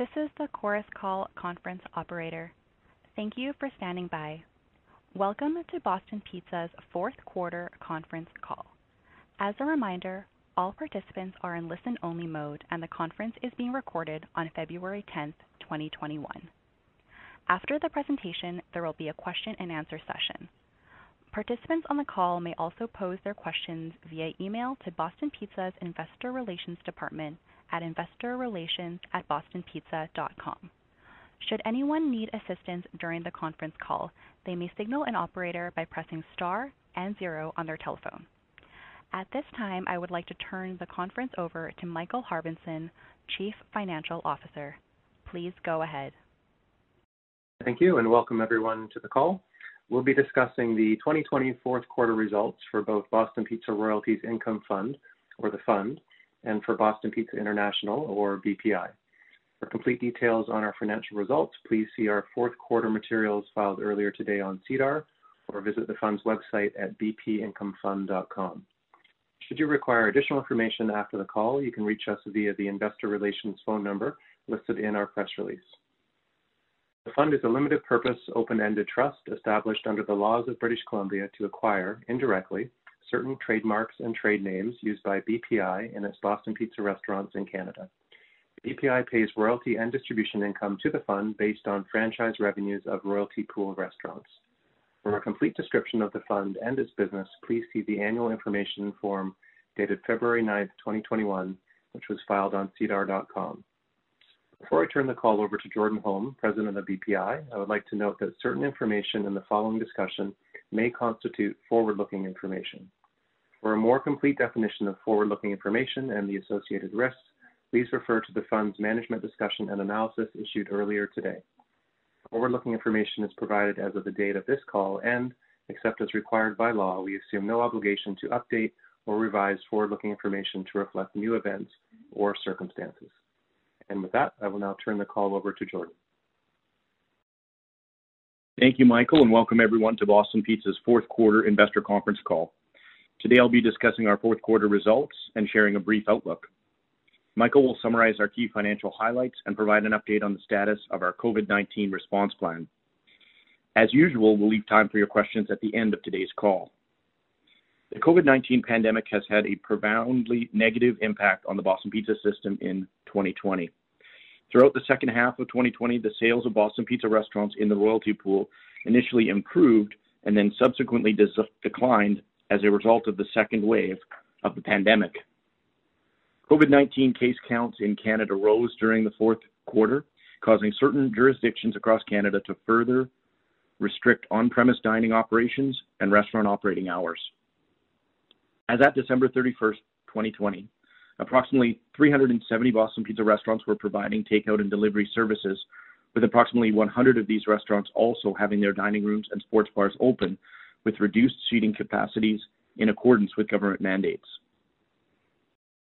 This is the Chorus Call conference operator. Thank you for standing by. Welcome to Boston Pizza's fourth quarter conference call. As a reminder, all participants are in listen-only mode, and the conference is being recorded on February 10th, 2021. After the presentation, there will be a question and answer session. Participants on the call may also pose their questions via email to Boston Pizza's investor relations department at investorrelations@bostonpizza.com. Should anyone need assistance during the conference call, they may signal an operator by pressing star and zero on their telephone. At this time, I would like to turn the conference over to Michael Harbinson, Chief Financial Officer. Please go ahead. Thank you, and welcome everyone to the call. We'll be discussing the 2020 fourth quarter results for both Boston Pizza Royalties Income Fund, or the fund, and for Boston Pizza International, or BPI. For complete details on our financial results, please see our fourth quarter materials filed earlier today on SEDAR or visit the fund's website at bpincomefund.com. Should you require additional information after the call, you can reach us via the investor relations phone number listed in our press release. The fund is a limited purpose, open-ended trust established under the laws of British Columbia to acquire, indirectly, certain trademarks and trade names used by BPI in its Boston Pizza restaurants in Canada. BPI pays royalty and distribution income to the fund based on franchise revenues of royalty pool restaurants. For a complete description of the fund and its business, please see the annual information form dated February 9, 2021, which was filed on sedar.com. Before I turn the call over to Jordan Holm, President of BPI, I would like to note that certain information in the following discussion may constitute forward-looking information. For a more complete definition of forward-looking information and the associated risks, please refer to the fund's management discussion and analysis issued earlier today. Forward-looking information is provided as of the date of this call, and except as required by law, we assume no obligation to update or revise forward-looking information to reflect new events or circumstances. And with that, I will now turn the call over to Jordan. Thank you, Michael, and welcome everyone to Boston Pizza's fourth quarter investor conference call. Today I'll be discussing our fourth quarter results and sharing a brief outlook. Michael will summarize our key financial highlights and provide an update on the status of our COVID-19 response plan. As usual, we'll leave time for your questions at the end of today's call. The COVID-19 pandemic has had a profoundly negative impact on the Boston Pizza system in 2020. Throughout the second half of 2020, the sales of Boston Pizza restaurants in the royalty pool initially improved and then subsequently declined as a result of the second wave of the pandemic. COVID-19 case counts in Canada rose during the fourth quarter, causing certain jurisdictions across Canada to further restrict on-premise dining operations and restaurant operating hours. As at December 31st, 2020, approximately 370 Boston Pizza restaurants were providing takeout and delivery services, with approximately 100 of these restaurants also having their dining rooms and sports bars open with reduced seating capacities in accordance with government mandates.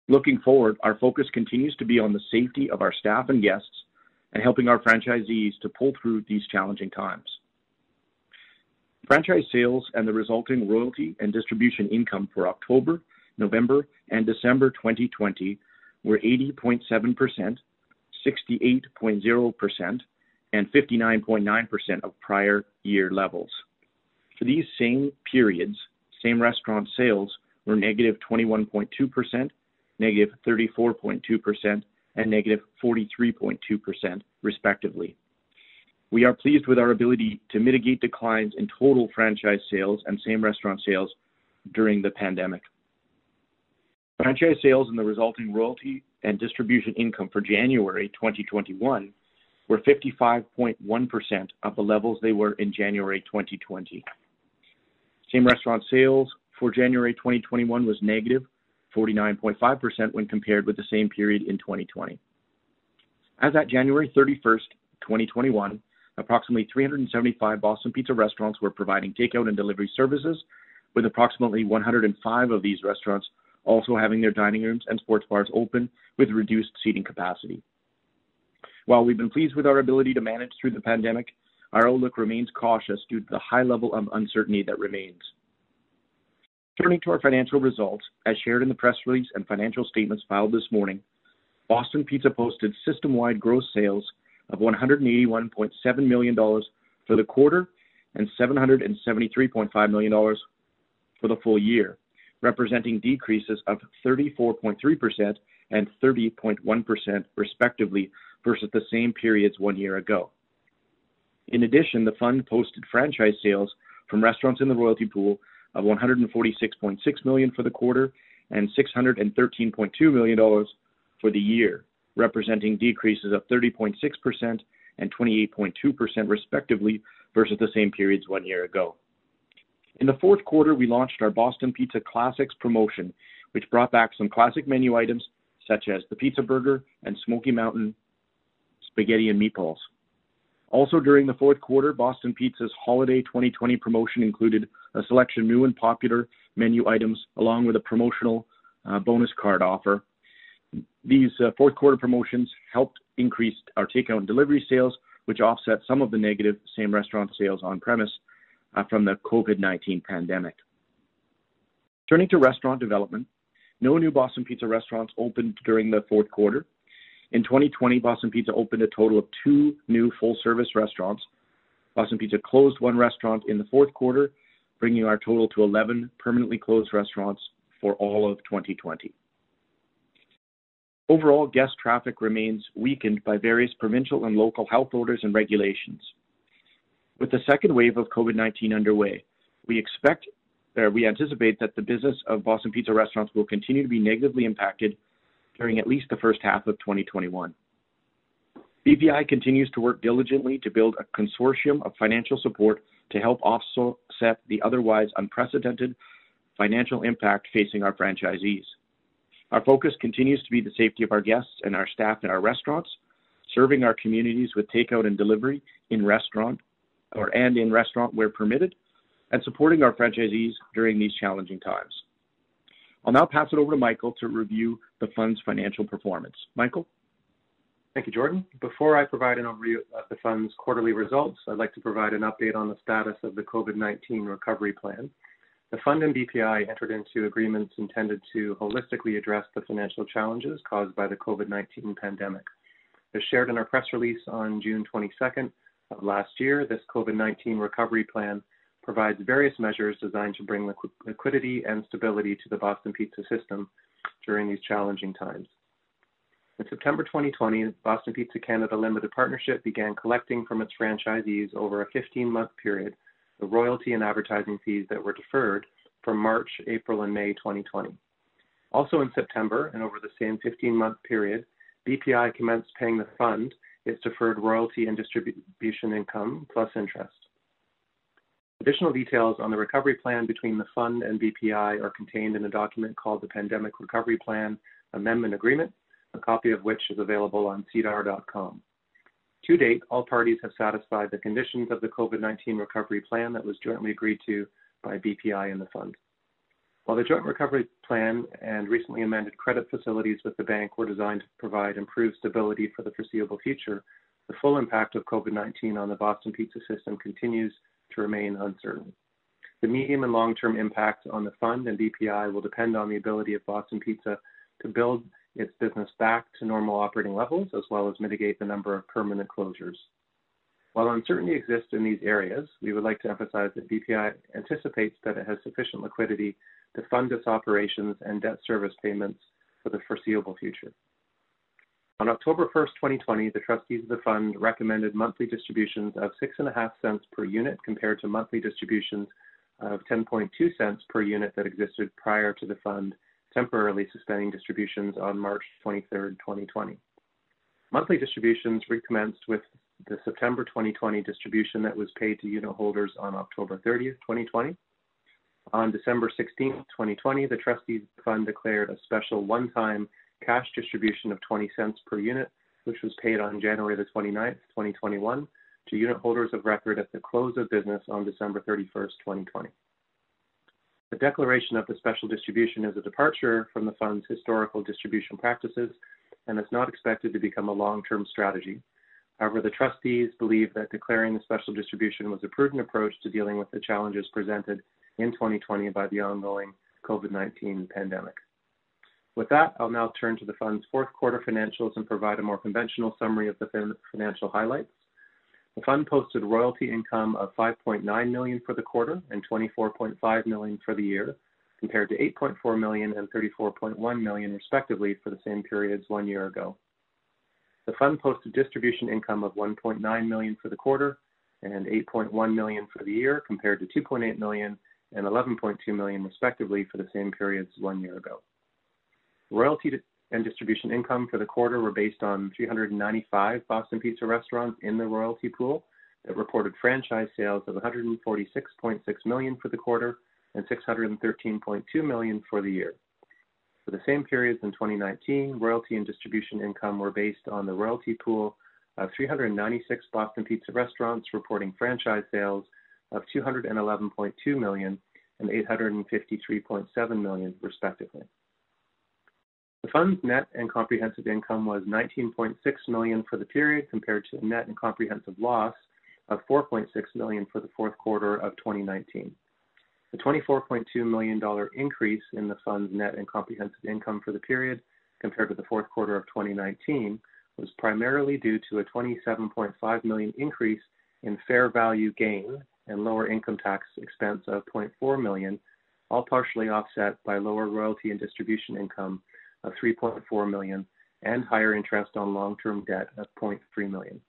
Looking forward, our focus continues to be on the safety of our staff and guests and helping our franchisees to pull through these challenging times. Franchise sales and the resulting royalty and distribution income for October, November, and December 2020 were 80.7%, 68.0%, and 59.9% of prior year levels. For these same periods, same restaurant sales were negative 21.2%, negative 34.2%, and negative 43.2%, respectively. We are pleased with our ability to mitigate declines in total franchise sales and same restaurant sales during the pandemic. Franchise sales and the resulting royalty and distribution income for January 2021 were 55.1% of the levels they were in January 2020. Same restaurant sales for January 2021 was negative 49.5% when compared with the same period in 2020. As at January 31st, 2021, approximately 375 Boston Pizza restaurants were providing takeout and delivery services, with approximately 105 of these restaurants also having their dining rooms and sports bars open with reduced seating capacity. While we've been pleased with our ability to manage through the pandemic, our outlook remains cautious due to the high level of uncertainty that remains. Turning to our financial results, as shared in the press release and financial statements filed this morning, Boston Pizza posted system-wide gross sales of $181.7 million for the quarter and $773.5 million for the full year, representing decreases of 34.3% and 30.1% respectively versus the same periods one year ago. In addition, the fund posted franchise sales from restaurants in the royalty pool of 146.6 million for the quarter and $613.2 million for the year, representing decreases of 30.6% and 28.2% respectively versus the same periods one year ago. In the fourth quarter, we launched our Boston Pizza Classics promotion, which brought back some classic menu items such as the Pizza Burger and Smoky Mountain Spaghetti and Meatballs. Also during the fourth quarter, Boston Pizza's Holiday 2020 promotion included a selection of new and popular menu items along with a promotional uh, bonus card offer. These uh, fourth quarter promotions helped increase our takeout and delivery sales, which offset some of the negative same restaurant sales on premise uh, from the COVID-19 pandemic. Turning to restaurant development, no new Boston Pizza restaurants opened during the fourth quarter. In 2020, Boston Pizza opened a total of two new full-service restaurants. Boston Pizza closed one restaurant in the fourth quarter, bringing our total to 11 permanently closed restaurants for all of 2020. Overall, guest traffic remains weakened by various provincial and local health orders and regulations. With the second wave of COVID-19 underway, we expect uh, we anticipate that the business of Boston Pizza restaurants will continue to be negatively impacted during at least the first half of 2021. BPI continues to work diligently to build a consortium of financial support to help offset the otherwise unprecedented financial impact facing our franchisees. Our focus continues to be the safety of our guests and our staff in our restaurants, serving our communities with takeout and delivery in restaurant or and in restaurant where permitted, and supporting our franchisees during these challenging times. I'll now pass it over to Michael to review the fund's financial performance. Michael? Thank you, Jordan. Before I provide an overview of the fund's quarterly results, I'd like to provide an update on the status of the COVID-19 recovery plan. The fund and BPI entered into agreements intended to holistically address the financial challenges caused by the COVID-19 pandemic. As shared in our press release on June 22nd, of last year, this COVID-19 recovery plan provides various measures designed to bring liquidity and stability to the Boston Pizza system during these challenging times. In September 2020, Boston Pizza Canada Limited Partnership began collecting from its franchisees over a 15-month period the royalty and advertising fees that were deferred from March, April, and May 2020. Also in September, and over the same 15-month period, BPI commenced paying the fund its deferred royalty and distribution income plus interest. Additional details on the recovery plan between the fund and BPI are contained in a document called the Pandemic Recovery Plan Amendment Agreement, a copy of which is available on sedar.com. To date, all parties have satisfied the conditions of the COVID-19 recovery plan that was jointly agreed to by BPI and the fund. While the joint recovery plan and recently amended credit facilities with the bank were designed to provide improved stability for the foreseeable future, the full impact of COVID-19 on the Boston Pizza system continues to remain uncertain. The medium and long-term impact on the fund and BPI will depend on the ability of Boston Pizza to build its business back to normal operating levels, as well as mitigate the number of permanent closures. While uncertainty exists in these areas, we would like to emphasize that BPI anticipates that it has sufficient liquidity to fund its operations and debt service payments for the foreseeable future. On October 1st, 2020, the trustees of the fund recommended monthly distributions of 6.5 cents per unit compared to monthly distributions of 10.2 cents per unit that existed prior to the fund temporarily suspending distributions on March 23rd, 2020. Monthly distributions recommenced with the September 2020 distribution that was paid to unit holders on October 30th, 2020. On December 16, 2020, the trustees fund declared a special one-time cash distribution of 20 cents per unit which was paid on January the 29th, 2021, to unit holders of record at the close of business on December 31st, 2020. The declaration of the special distribution is a departure from the fund's historical distribution practices and is not expected to become a long-term strategy. However, the trustees believe that declaring the special distribution was a prudent approach to dealing with the challenges presented in 2020 by the ongoing COVID-19 pandemic. With that, I'll now turn to the fund's fourth quarter financials and provide a more conventional summary of the financial highlights. The fund posted royalty income of 5.9 million for the quarter and 24.5 million for the year, compared to 8.4 million and 34.1 million respectively for the same periods one year ago. The fund posted distribution income of 1.9 million for the quarter and 8.1 million for the year, compared to 2.8 million and 11.2 million respectively for the same periods one year ago. Royalty and distribution income for the quarter were based on 395 Boston Pizza restaurants in the royalty pool that reported franchise sales of 146.6 million for the quarter and 613.2 million for the year. For the same periods in 2019, royalty and distribution income were based on the royalty pool of 396 Boston Pizza restaurants reporting franchise sales of 211.2 million and 853.7 million respectively. The fund's net and comprehensive income was 19.6 million for the period compared to a net and comprehensive loss of 4.6 million for the fourth quarter of 2019. The 24.2 million dollar increase in the fund's net and comprehensive income for the period compared to the fourth quarter of 2019 was primarily due to a 27.5 million increase in fair value gain and lower income tax expense of 0.4 million, all partially offset by lower royalty and distribution income of 3.4 million and higher interest on long-term debt of 0.3 million.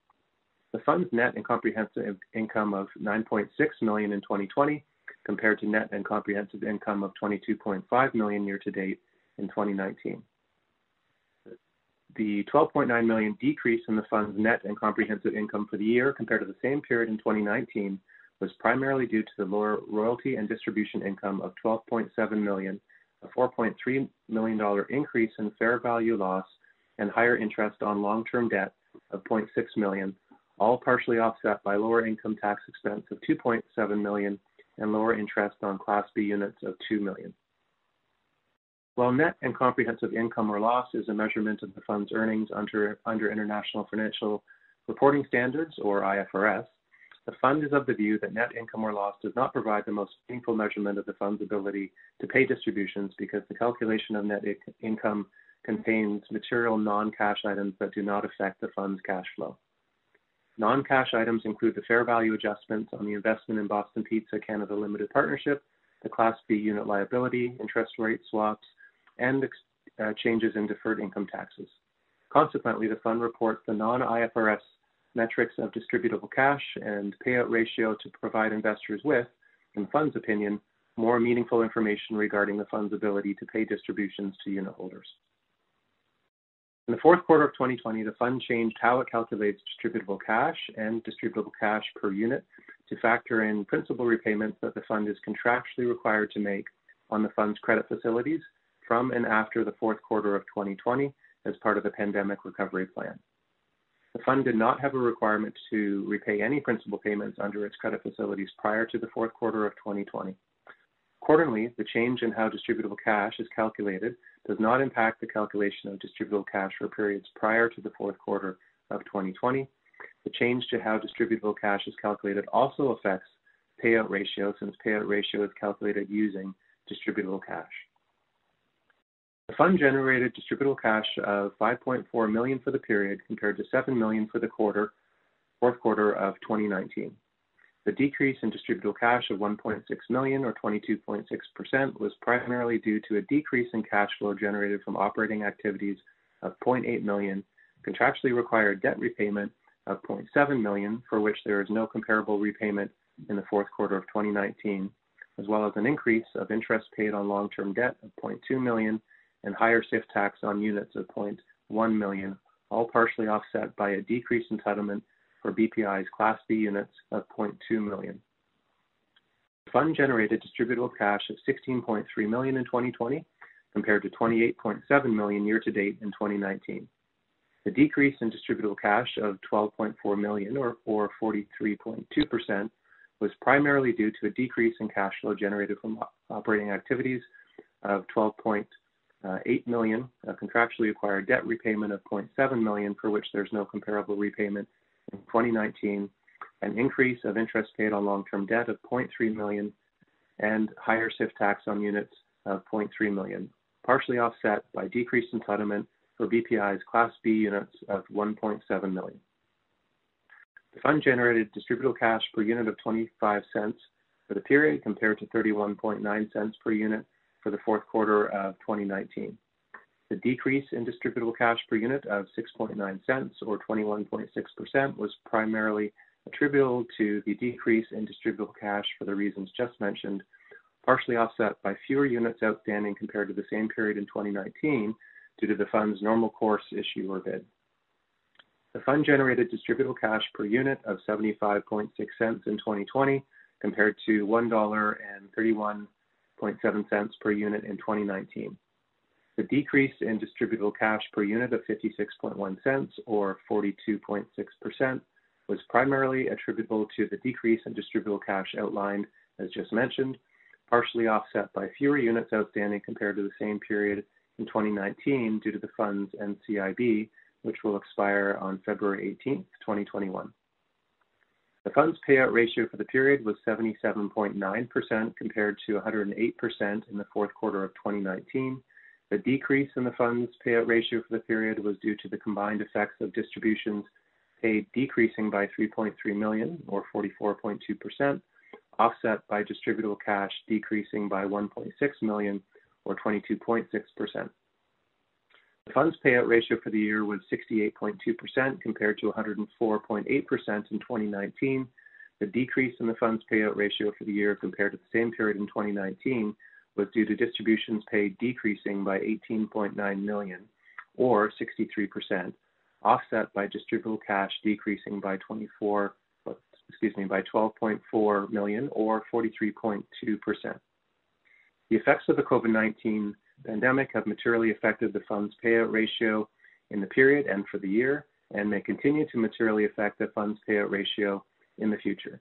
The fund's net and comprehensive income of 9.6 million in 2020 compared to net and comprehensive income of 22.5 million year to date in 2019. The 12.9 million decrease in the fund's net and comprehensive income for the year compared to the same period in 2019 was primarily due to the lower royalty and distribution income of 12.7 million a $4.3 million increase in fair value loss, and higher interest on long-term debt of 0.6 million, all partially offset by lower income tax expense of 2.7 million and lower interest on Class B units of 2 million. While net and comprehensive income or loss is a measurement of the fund's earnings under, under International Financial Reporting Standards, or IFRS, the fund is of the view that net income or loss does not provide the most meaningful measurement of the fund's ability to pay distributions because the calculation of net income contains material non-cash items that do not affect the fund's cash flow. Non-cash items include the fair value adjustments on the investment in Boston Pizza Canada Limited Partnership, the Class B unit liability, interest rate swaps, and uh, changes in deferred income taxes. Consequently, the fund reports the non-IFRS metrics of distributable cash and payout ratio to provide investors with, in the fund's opinion, more meaningful information regarding the fund's ability to pay distributions to unit holders. In the fourth quarter of 2020, the fund changed how it calculates distributable cash and distributable cash per unit to factor in principal repayments that the fund is contractually required to make on the fund's credit facilities from and after the fourth quarter of 2020 as part of the pandemic recovery plan. The fund did not have a requirement to repay any principal payments under its credit facilities prior to the fourth quarter of 2020. Accordingly, the change in how distributable cash is calculated does not impact the calculation of distributable cash for periods prior to the fourth quarter of 2020. The change to how distributable cash is calculated also affects payout ratio since payout ratio is calculated using distributable cash. The fund generated distributable cash of 5.4 million for the period compared to 7 million for the quarter, fourth quarter of 2019. The decrease in distributable cash of 1.6 million or 22.6% was primarily due to a decrease in cash flow generated from operating activities of 0.8 million, contractually required debt repayment of 0.7 million, for which there is no comparable repayment in the fourth quarter of 2019, as well as an increase of interest paid on long-term debt of 0.2 million and higher SIFT tax on units of 0.1 million, all partially offset by a decreased entitlement for BPI's Class B units of 0.2 million. The fund generated distributable cash of 16.3 million in 2020 compared to 28.7 million year to date in 2019. The decrease in distributable cash of 12.4 million, or, or 43.2%, was primarily due to a decrease in cash flow generated from operating activities of Uh, 12.8 million, a contractually acquired debt repayment of 0.7 million, for which there's no comparable repayment in 2019, an increase of interest paid on long-term debt of 0.3 million, and higher SIFT tax on units of 0.3 million, partially offset by decreased entitlement for BPI's Class B units of 1.7 million. The fund generated distributable cash per unit of 25 cents for the period compared to 31.9 cents per unit for the fourth quarter of 2019. The decrease in distributable cash per unit of 6.9 cents or 21.6% was primarily attributable to the decrease in distributable cash for the reasons just mentioned, partially offset by fewer units outstanding compared to the same period in 2019 due to the fund's normal course issuer bid. The fund generated distributable cash per unit of 75.6 cents in 2020 compared to $1.31.7 per unit in 2019. The decrease in distributable cash per unit of 56.1 cents or 42.6% was primarily attributable to the decrease in distributable cash outlined as just mentioned, partially offset by fewer units outstanding compared to the same period in 2019 due to the fund's NCIB, which will expire on February 18, 2021. The fund's payout ratio for the period was 77.9% compared to 108% in the fourth quarter of 2019. The decrease in the fund's payout ratio for the period was due to the combined effects of distributions paid decreasing by 3.3 million or 44.2%, offset by distributable cash decreasing by 1.6 million or 22.6%. The fund's payout ratio for the year was 68.2% compared to 104.8% in 2019. The decrease in the fund's payout ratio for the year compared to the same period in 2019 was due to distributions paid decreasing by 18.9 million or 63%, offset by distributable cash decreasing by 24, excuse me, by 12.4 million or 43.2%. The effects of the COVID-19 pandemic have materially affected the fund's payout ratio in the period and for the year, and may continue to materially affect the fund's payout ratio in the future.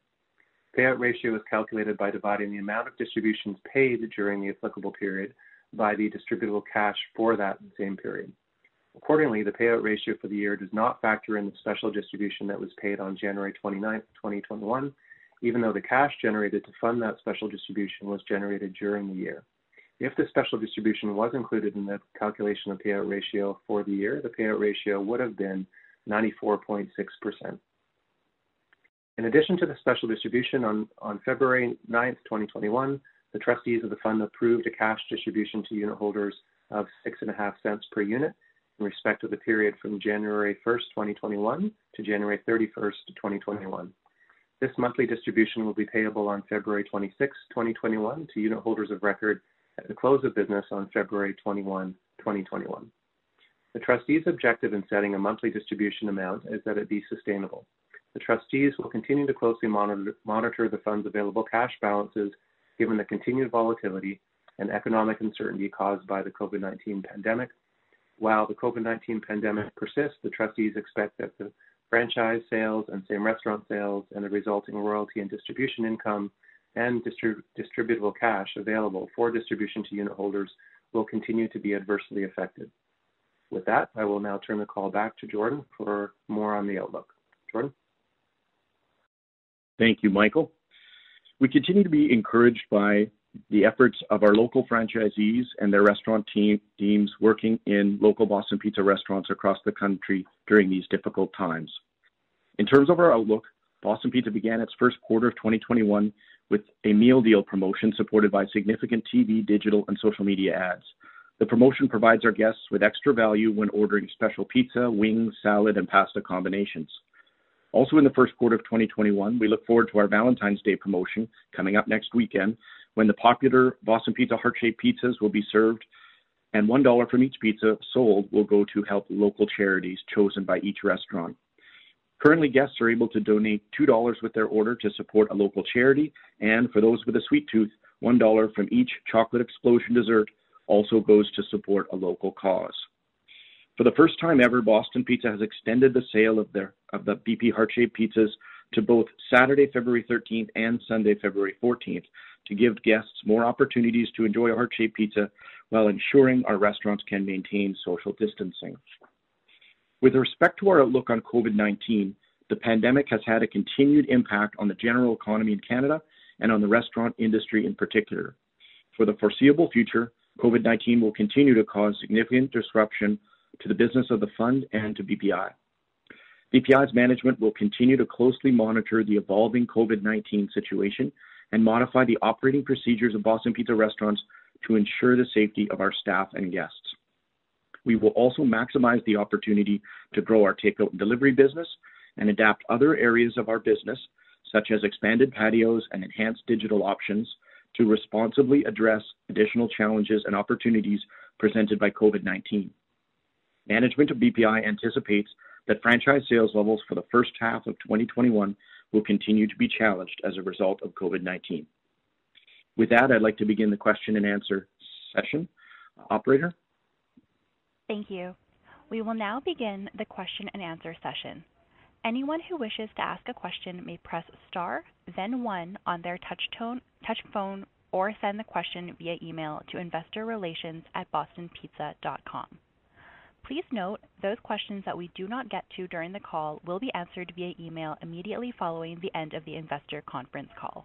Payout ratio is calculated by dividing the amount of distributions paid during the applicable period by the distributable cash for that same period. Accordingly, the payout ratio for the year does not factor in the special distribution that was paid on January 29, 2021, even though the cash generated to fund that special distribution was generated during the year. If the special distribution was included in the calculation of payout ratio for the year, the payout ratio would have been 94.6%. In addition to the special distribution on, on February 9, 2021, the trustees of the fund approved a cash distribution to unit holders of 6.5 cents per unit in respect of the period from January 1, 2021 to January 31, 2021. This monthly distribution will be payable on February 26, 2021 to unit holders of record at the close of business on February 21, 2021. The trustees' objective in setting a monthly distribution amount is that it be sustainable. The trustees will continue to closely monitor, monitor the fund's available cash balances given the continued volatility and economic uncertainty caused by the COVID-19 pandemic while the COVID-19 pandemic persists, the trustees expect that the franchise sales and same restaurant sales and the resulting royalty and distribution income and distrib- distributable cash available for distribution to unit holders will continue to be adversely affected. With that, I will now turn the call back to Jordan for more on the outlook. Jordan? Thank you, Michael. We continue to be encouraged by the efforts of our local franchisees and their restaurant team, teams working in local Boston Pizza restaurants across the country during these difficult times. In terms of our outlook, Boston Pizza began its first quarter of 2021 with a meal deal promotion supported by significant TV, digital, and social media ads. The promotion provides our guests with extra value when ordering special pizza, wings, salad, and pasta combinations. Also in the first quarter of 2021, we look forward to our Valentine's Day promotion coming up next weekend, when the popular Boston Pizza heart-shaped pizzas will be served and $1 from each pizza sold will go to help local charities chosen by each restaurant. Currently, guests are able to donate $2 with their order to support a local charity, and for those with a sweet tooth, $1 from each chocolate explosion dessert also goes to support a local cause. For the first time ever, Boston Pizza has extended the sale of their of the BP heart-shaped pizzas to both Saturday, February 13th and Sunday, February 14th to give guests more opportunities to enjoy a heart-shaped pizza while ensuring our restaurants can maintain social distancing. With respect to our outlook on COVID-19, the pandemic has had a continued impact on the general economy in Canada and on the restaurant industry in particular. For the foreseeable future, COVID-19 will continue to cause significant disruption to the business of the fund and to BPI. BPI's management will continue to closely monitor the evolving COVID-19 situation and modify the operating procedures of Boston Pizza restaurants to ensure the safety of our staff and guests. We will also maximize the opportunity to grow our takeout and delivery business and adapt other areas of our business, such as expanded patios and enhanced digital options, to responsibly address additional challenges and opportunities presented by COVID-19. Management of BPI anticipates that franchise sales levels for the first half of 2021 will continue to be challenged as a result of COVID-19. With that, I'd like to begin the question and answer session. Operator? Thank you. We will now begin the question and answer session. Anyone who wishes to ask a question may press star, then one on their touch phone, or send the question via email to investorrelations@bostonpizza.com. Please note, those questions that we do not get to during the call will be answered via email immediately following the end of the investor conference call.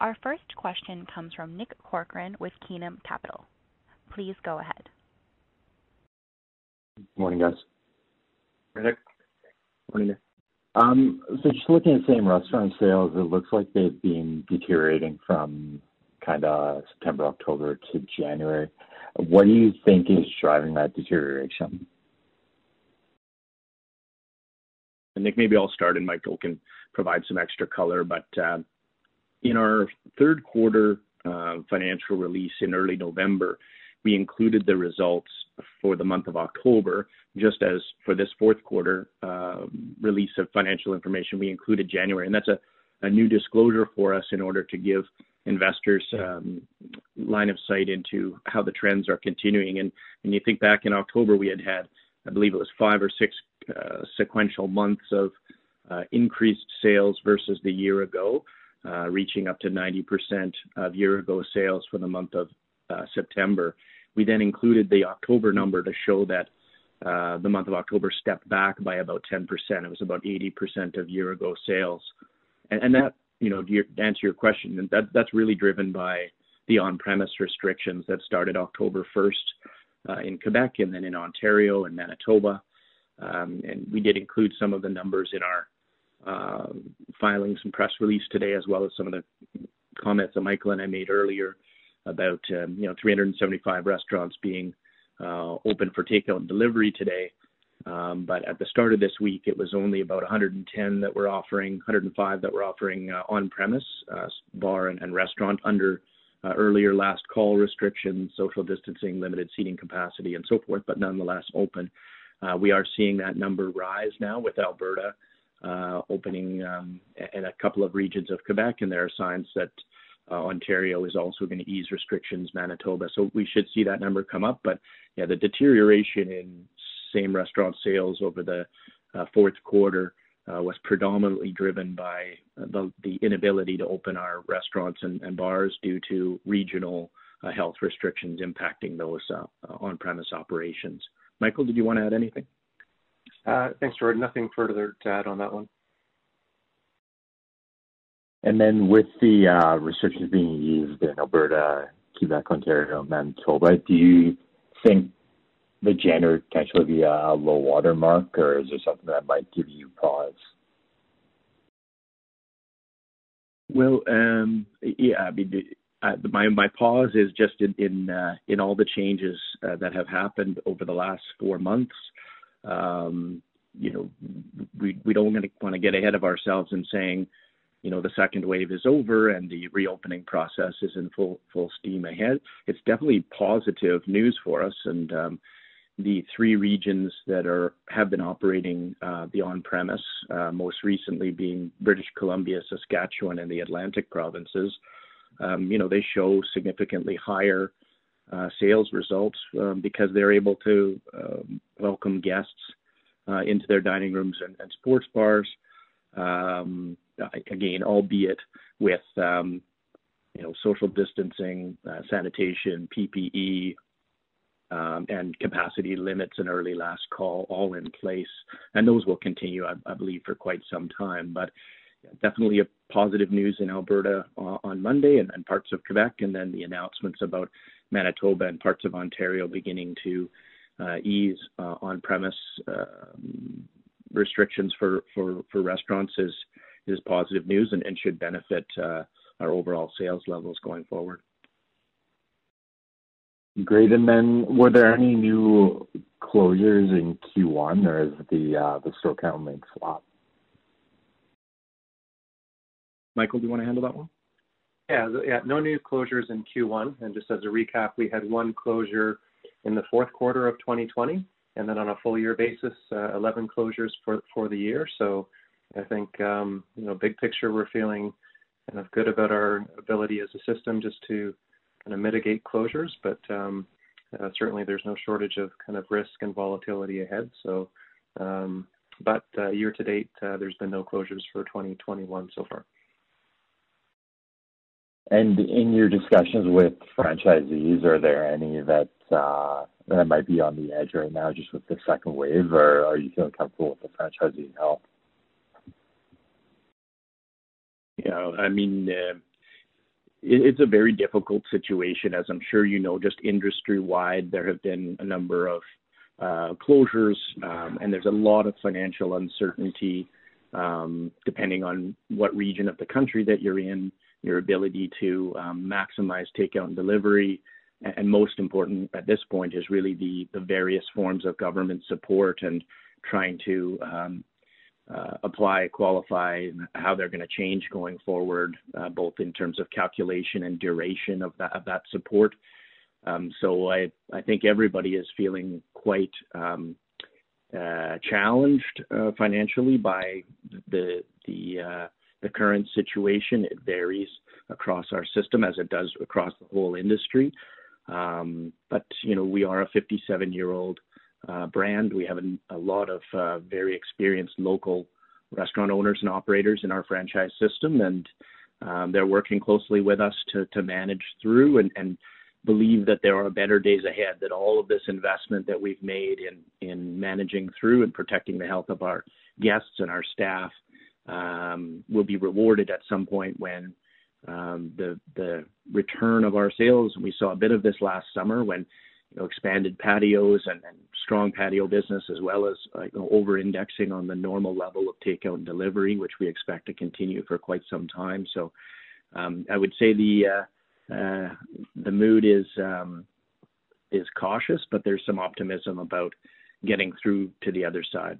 Our first question comes from Nick Corcoran with Keenan Capital. Please go ahead. Morning, guys. Nick. Morning, Nick. Um, so just looking at same restaurant sales, it looks like they've been deteriorating from kind of September, October to January. What do you think is driving that deterioration? Nick, maybe I'll start and Michael can provide some extra color. But uh, in our third quarter uh, financial release in early November, we included the results for the month of October, just as for this fourth quarter uh, release of financial information, we included January. And that's a, new disclosure for us in order to give investors um, line of sight into how the trends are continuing. And when you think back in October, we had had, I believe it was five or six uh, sequential months of uh, increased sales versus the year ago, uh, reaching up to 90% of year ago sales for the month of uh, September. We then included the October number to show that uh, the month of October stepped back by about 10%. It was about 80% of year ago sales. And, and that, you know, to answer your question, that, that's really driven by the on premise restrictions that started October 1st uh, in Quebec and then in Ontario and Manitoba. Um, and we did include some of the numbers in our uh, filings and press release today, as well as some of the comments that Michael and I made earlier about um, you know 375 restaurants being uh, open for takeout and delivery today. Um, but at the start of this week, it was only about 110 that were offering, 105 that were offering uh, on-premise uh, bar and, and, restaurant under uh, earlier last call restrictions, social distancing, limited seating capacity, and so forth. But nonetheless, open. Uh, we are seeing that number rise now with Alberta uh, opening um, in a couple of regions of Quebec, and there are signs that uh, Ontario is also going to ease restrictions, Manitoba. So we should see that number come up. But yeah, the deterioration in same restaurant sales over the uh, fourth quarter uh, was predominantly driven by the, the, inability to open our restaurants and, and bars due to regional uh, health restrictions impacting those uh, on-premise operations. Michael, did you want to add anything? Uh, thanks, Jordan. Nothing further to add on that one. And then with the uh, restrictions being eased in Alberta, Quebec, Ontario, Manitoba, do you think the January potentially be a low water mark, or is there something that might give you pause? Well, um, yeah, I mean, uh, my my pause is just in in, uh, in all the changes uh, that have happened over the last four months. Um, you know, we we don't want to get ahead of ourselves in saying, you know, the second wave is over and the reopening process is in full full steam ahead. It's definitely positive news for us, and um, the three regions that are have been operating uh, the on-premise, uh, most recently being British Columbia, Saskatchewan, and the Atlantic provinces. Um, you know, they show significantly higher uh, sales results um, because they're able to um, welcome guests uh, into their dining rooms and, and sports bars. Um, again, albeit with um, you know social distancing, uh, sanitation, PPE, um, and capacity limits and early last call all in place, and those will continue, I, I believe, for quite some time. But definitely a positive news in Alberta uh, on Monday and, and, parts of Quebec, and then the announcements about Manitoba and parts of Ontario beginning to uh, ease uh, on-premise um, restrictions for, for, for restaurants is is positive news and, and should benefit uh, our overall sales levels going forward. Great. And then were there any new closures in Q1, or is the uh, the store count remained flat? Michael, do you want to handle that one? Yeah, yeah, no new closures in Q1. And just as a recap, we had one closure in the fourth quarter of 2020, and then on a full year basis, uh, 11 closures for for the year. So I think um, you know, big picture, we're feeling kind of good about our ability as a system just to kind of mitigate closures, but um, uh, certainly there's no shortage of kind of risk and volatility ahead. So, um, but uh, year to date, uh, there's been no closures for 2021 so far. And in your discussions with franchisees, are there any that uh, that might be on the edge right now, just with the second wave, or are you feeling comfortable with the franchisee health? Yeah, I mean, uh, it's a very difficult situation, as I'm sure you know, just industry wide. There have been a number of uh, closures, um, and there's a lot of financial uncertainty um, depending on what region of the country that you're in, your ability to um, maximize takeout and delivery. And most important at this point is really the, the various forms of government support and trying to um, uh, apply, qualify, how they're going to change going forward, uh, both in terms of calculation and duration of that of that support. Um, so I I think everybody is feeling quite um, uh, challenged uh, financially by the the uh, the current situation. It varies across our system as it does across the whole industry. Um, but you know we are a 57 year old uh, brand. We have a, a lot of uh, very experienced local restaurant owners and operators in our franchise system, and um, they're working closely with us to, to manage through and, and believe that there are better days ahead, that all of this investment that we've made in, in managing through and protecting the health of our guests and our staff um, will be rewarded at some point when um, the the return of our sales. We saw a bit of this last summer when you know, expanded patios and, and strong patio business, as well as uh, you know, over-indexing on the normal level of takeout and delivery, which we expect to continue for quite some time. So, um, I would say the uh, uh, the mood is um, is cautious, but there's some optimism about getting through to the other side.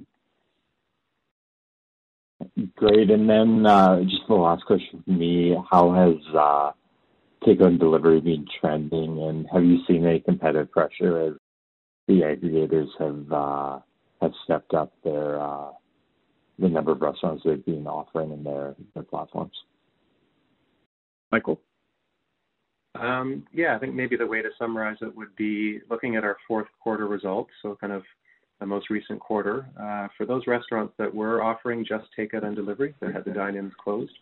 Great. And then uh, just the last question for me: How has uh, takeout and delivery been trending, and have you seen any competitive pressure as the aggregators have uh, have stepped up their uh, the number of restaurants they've been offering in their their platforms? Michael. Um, yeah, I think maybe the way to summarize it would be looking at our fourth quarter results, so kind of the most recent quarter. Uh, for those restaurants that were offering just takeout and delivery, that had the dine-ins closed,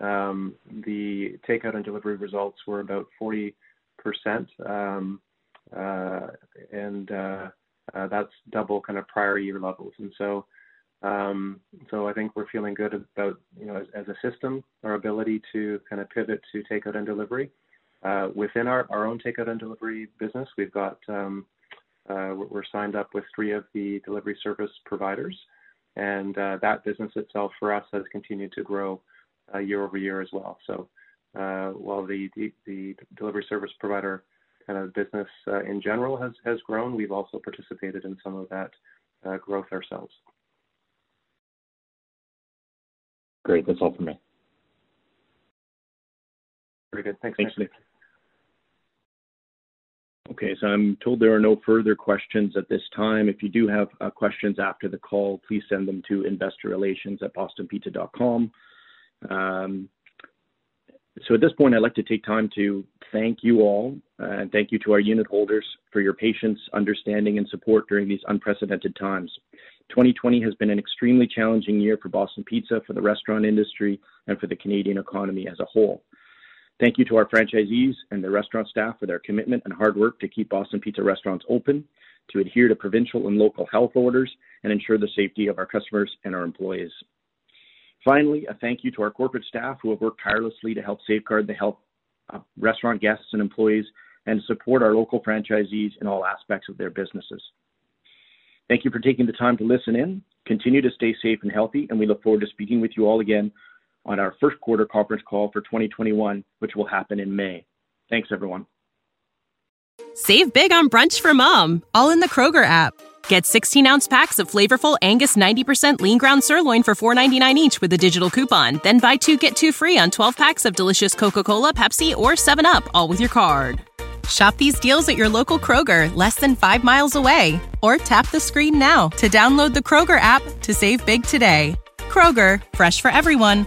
um, the takeout and delivery results were about 40%, um, uh, and uh, uh, that's double kind of prior year levels. And so, um, so I think we're feeling good about, you know, as, as a system, our ability to kind of pivot to takeout and delivery. Uh, within our, our own takeout and delivery business, we've got um, uh, we're signed up with three of the delivery service providers, and uh, that business itself for us has continued to grow uh, year over year as well. So uh, while the, the, the delivery service provider kind of business uh, in general has has grown, we've also participated in some of that uh, growth ourselves. Great, that's all for me. Very good. Thanks. Thanks, Nick. Okay, so I'm told there are no further questions at this time. If you do have uh, questions after the call, please send them to investorrelations@bostonpizza.com. Um, so at this point, I'd like to take time to thank you all uh, and thank you to our unit holders for your patience, understanding, and support during these unprecedented times. 2020 has been an extremely challenging year for Boston Pizza, for the restaurant industry, and for the Canadian economy as a whole. Thank you to our franchisees and their restaurant staff for their commitment and hard work to keep Boston Pizza restaurants open, to adhere to provincial and local health orders, and ensure the safety of our customers and our employees. Finally, a thank you to our corporate staff who have worked tirelessly to help safeguard the health of restaurant guests and employees and support our local franchisees in all aspects of their businesses. Thank you for taking the time to listen in. Continue to stay safe and healthy, and we look forward to speaking with you all again on our first quarter conference call for 2021, which will happen in May. Thanks, everyone. Save big on brunch for mom, all in the Kroger app. Get 16 ounce packs of flavorful Angus 90% lean ground sirloin for $4.99 each with a digital coupon. Then buy two get two free on 12 packs of delicious Coca Cola, Pepsi, or 7UP, all with your card. Shop these deals at your local Kroger, less than five miles away. Or tap the screen now to download the Kroger app to save big today. Kroger, fresh for everyone.